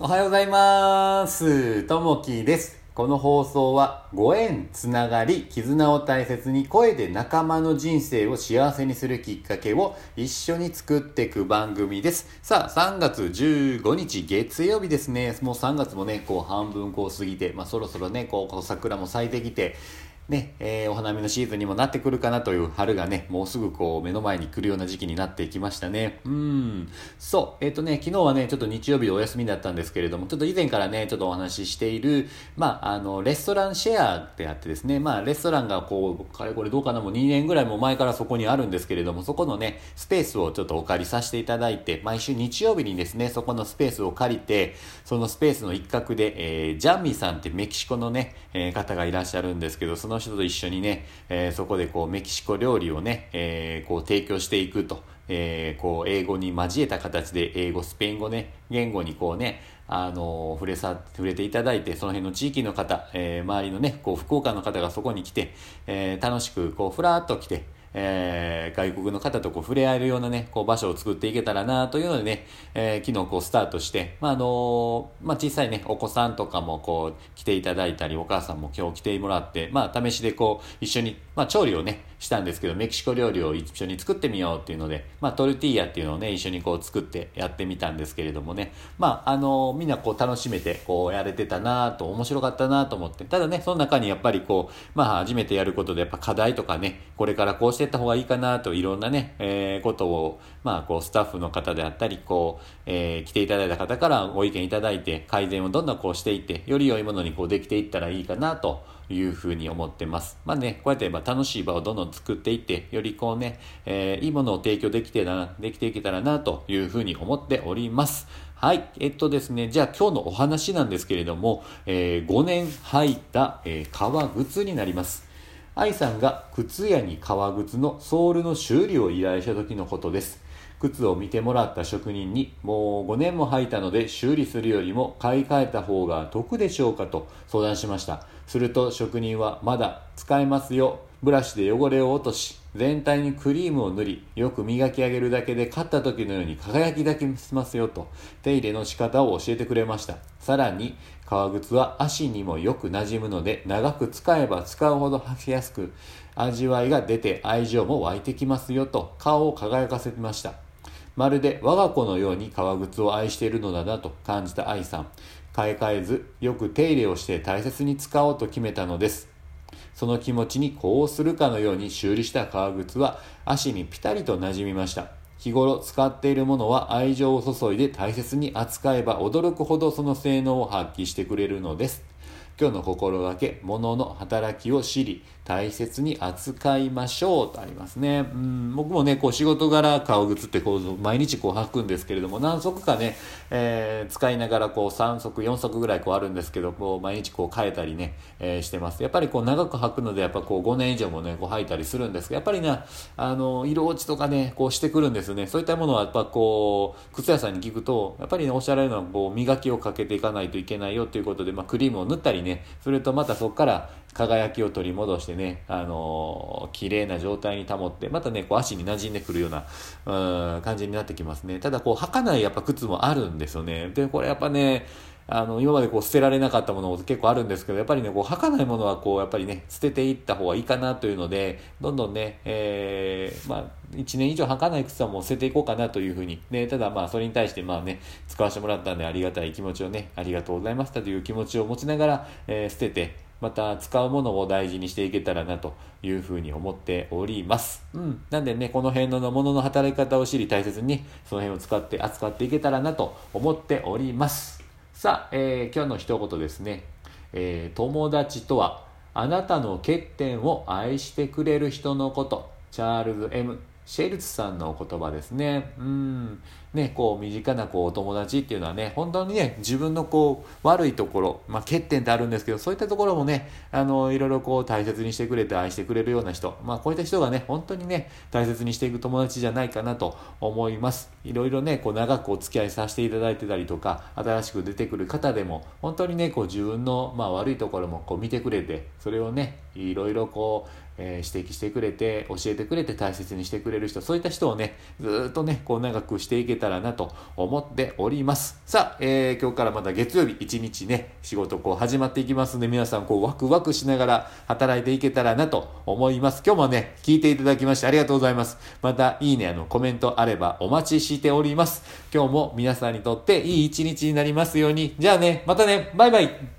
おはようございます。ともきです。この放送はご縁、つながり、絆を大切に声で仲間の人生を幸せにするきっかけを一緒に作っていく番組です。さあ、3月15日月曜日ですね。もう3月もね、こう半分こう過ぎて、まあそろそろね、こうこう桜も咲いてきて、ね、えーお花見のシーズンにもなってくるかなという春がね、もうすぐこう目の前に来るような時期になっていきましたね。うん。そう。えっ、とね、昨日はね、ちょっと日曜日でお休みだったんですけれども、ちょっと以前からね、ちょっとお話ししている、まあ、あの、レストランシェアってあってですね、まあ、レストランがこう、かれこれどうかな、もう2年ぐらいも前からそこにあるんですけれども、そこのね、スペースをちょっとお借りさせていただいて、毎週日曜日にですね、そこのスペースを借りて、そのスペースの一角で、えージャンミーさんってメキシコのね、えー方がいらっしゃるんですけど、その人と一緒にね、えーそこでこうメキシコ料理をね、えーこう提供していくと、えーこう英語に交えた形で英語、スペイン語ね、言語にこうね、あの触れさ、触れていただいて、その辺の地域の方、えー周りのね、こう福岡の方がそこに来て、えー楽しくこうふらっと来て、えー外国の方とこう触れ合えるようなね、こう場所を作っていけたらなというのでね、えー昨日こうスタートして、まあ、あのまあ、小さいね、お子さんとかもこう来ていただいたり、お母さんも今日来てもらって、まあ、試しでこう一緒に、まあ、調理をね、したんですけど、メキシコ料理を一緒に作ってみようっていうので、まあ、トルティーヤっていうのをね、一緒にこう作ってやってみたんですけれどもね、まあ、あのみんなこう楽しめて、こうやれてたなと、面白かったなと思って、ただね、その中にやっぱりこう、まあ、初めてやることでやっぱ課題とかね、これからこうしていった方がいいかなと、いろんなね、えーことを、まあ、こう、スタッフの方であったり、こう、えー来ていただいた方からご意見いただいて、改善をどんどんこうしていって、より良いものにこうできていったらいいかなと、いうふうに思ってます。まあね、こうやってまあ楽しい場をどんどん作っていって、よりこうね、えーいいものを提供できてな、できていけたらなというふうに思っております。はい。えっとですね、じゃあ今日のお話なんですけれども、え5年履いた、えー革靴になります。愛さんが靴屋に革靴のソールの修理を依頼した時のことです。靴を見てもらった職人にもう5年も履いたので修理するよりも買い替えた方が得でしょうかと相談しました。すると職人はまだ使えますよ。ブラシで汚れを落とし、全体にクリームを塗り、よく磨き上げるだけで買った時のように輝きだけしますよと、手入れの仕方を教えてくれました。さらに、革靴は足にもよく馴染むので、長く使えば使うほど履きやすく、味わいが出て愛情も湧いてきますよと、顔を輝かせました。まるで我が子のように革靴を愛しているのだなと感じた愛さん。買い替えず、よく手入れをして大切に使おうと決めたのです。その気持ちに呼応するかのように修理した革靴は足にピタリと馴染みました。日頃使っているものは愛情を注いで大切に扱えば驚くほどその性能を発揮してくれるのです。今日の心がけ、物の働きを知り、大切に扱いましょうとありますね。うん、僕もね、こう仕事柄革靴ってこう毎日こう履くんですけれども、何足かね、えー使いながらこう3足、4足ぐらいこうあるんですけど、こう毎日こう変えたりね、えーしてます。やっぱりこう長く履くので、やっぱこう5年以上もね、こう履いたりするんですが、やっぱりね、あの、色落ちとかね、こうしてくるんですね。そういったものはやっぱこう、靴屋さんに聞くと、やっぱりね、おっしゃられるのはこう磨きをかけていかないといけないよということで、まあクリームを塗ったりね、ね、するとまたそこから輝きを取り戻してね、あの綺麗な状態に保って、またね、こう足に馴染んでくるような、うん、感じになってきますね。ただこう履かないやっぱ靴もあるんですよね。で、これやっぱね、あの、今までこう捨てられなかったものも結構あるんですけど、やっぱりね、こう履かないものはこう、やっぱりね、捨てていった方がいいかなというので、どんどんね、えー、まあ、1年以上履かない靴はもう捨てていこうかなというふうに。ね、ただまあ、それに対してまあね、使わせてもらったんでありがたい気持ちをね、ありがとうございましたという気持ちを持ちながら、えー捨てて、また使うものを大事にしていけたらなというふうに思っております。うん。なんでね、この辺のものの働き方を知り大切に、その辺を使って扱っていけたらなと思っております。さあ、えー今日の一言ですね。えー友達とはあなたの欠点を愛してくれる人のこと。チャールズ・ M・ シェルツさんのお言葉ですね。うん。ね、こう、身近なこう、お友達っていうのはね、本当にね、自分のこう、悪いところ、まあ、欠点ってあるんですけど、そういったところもね、あの、いろいろこう、大切にしてくれて愛してくれるような人、まあ、こういった人がね、本当にね、大切にしていく友達じゃないかなと思います。いろいろね、こう、長くお付き合いさせていただいてたりとか、新しく出てくる方でも、本当にね、こう、自分の、まあ、悪いところもこう、見てくれて、それをね、いろいろこう、えー指摘してくれて、教えてくれて大切にしてくれる人、そういった人をね、ずっとね、こう長くしていけたらなと思っております。さあ、えー今日からまた月曜日一日ね、仕事こう始まっていきますんで、皆さんこうワクワクしながら働いていけたらなと思います。今日もね、聞いていただきましてありがとうございます。また、いいね、あの、コメントあればお待ちしております。今日も皆さんにとっていい一日になりますように。じゃあね、またね、バイバイ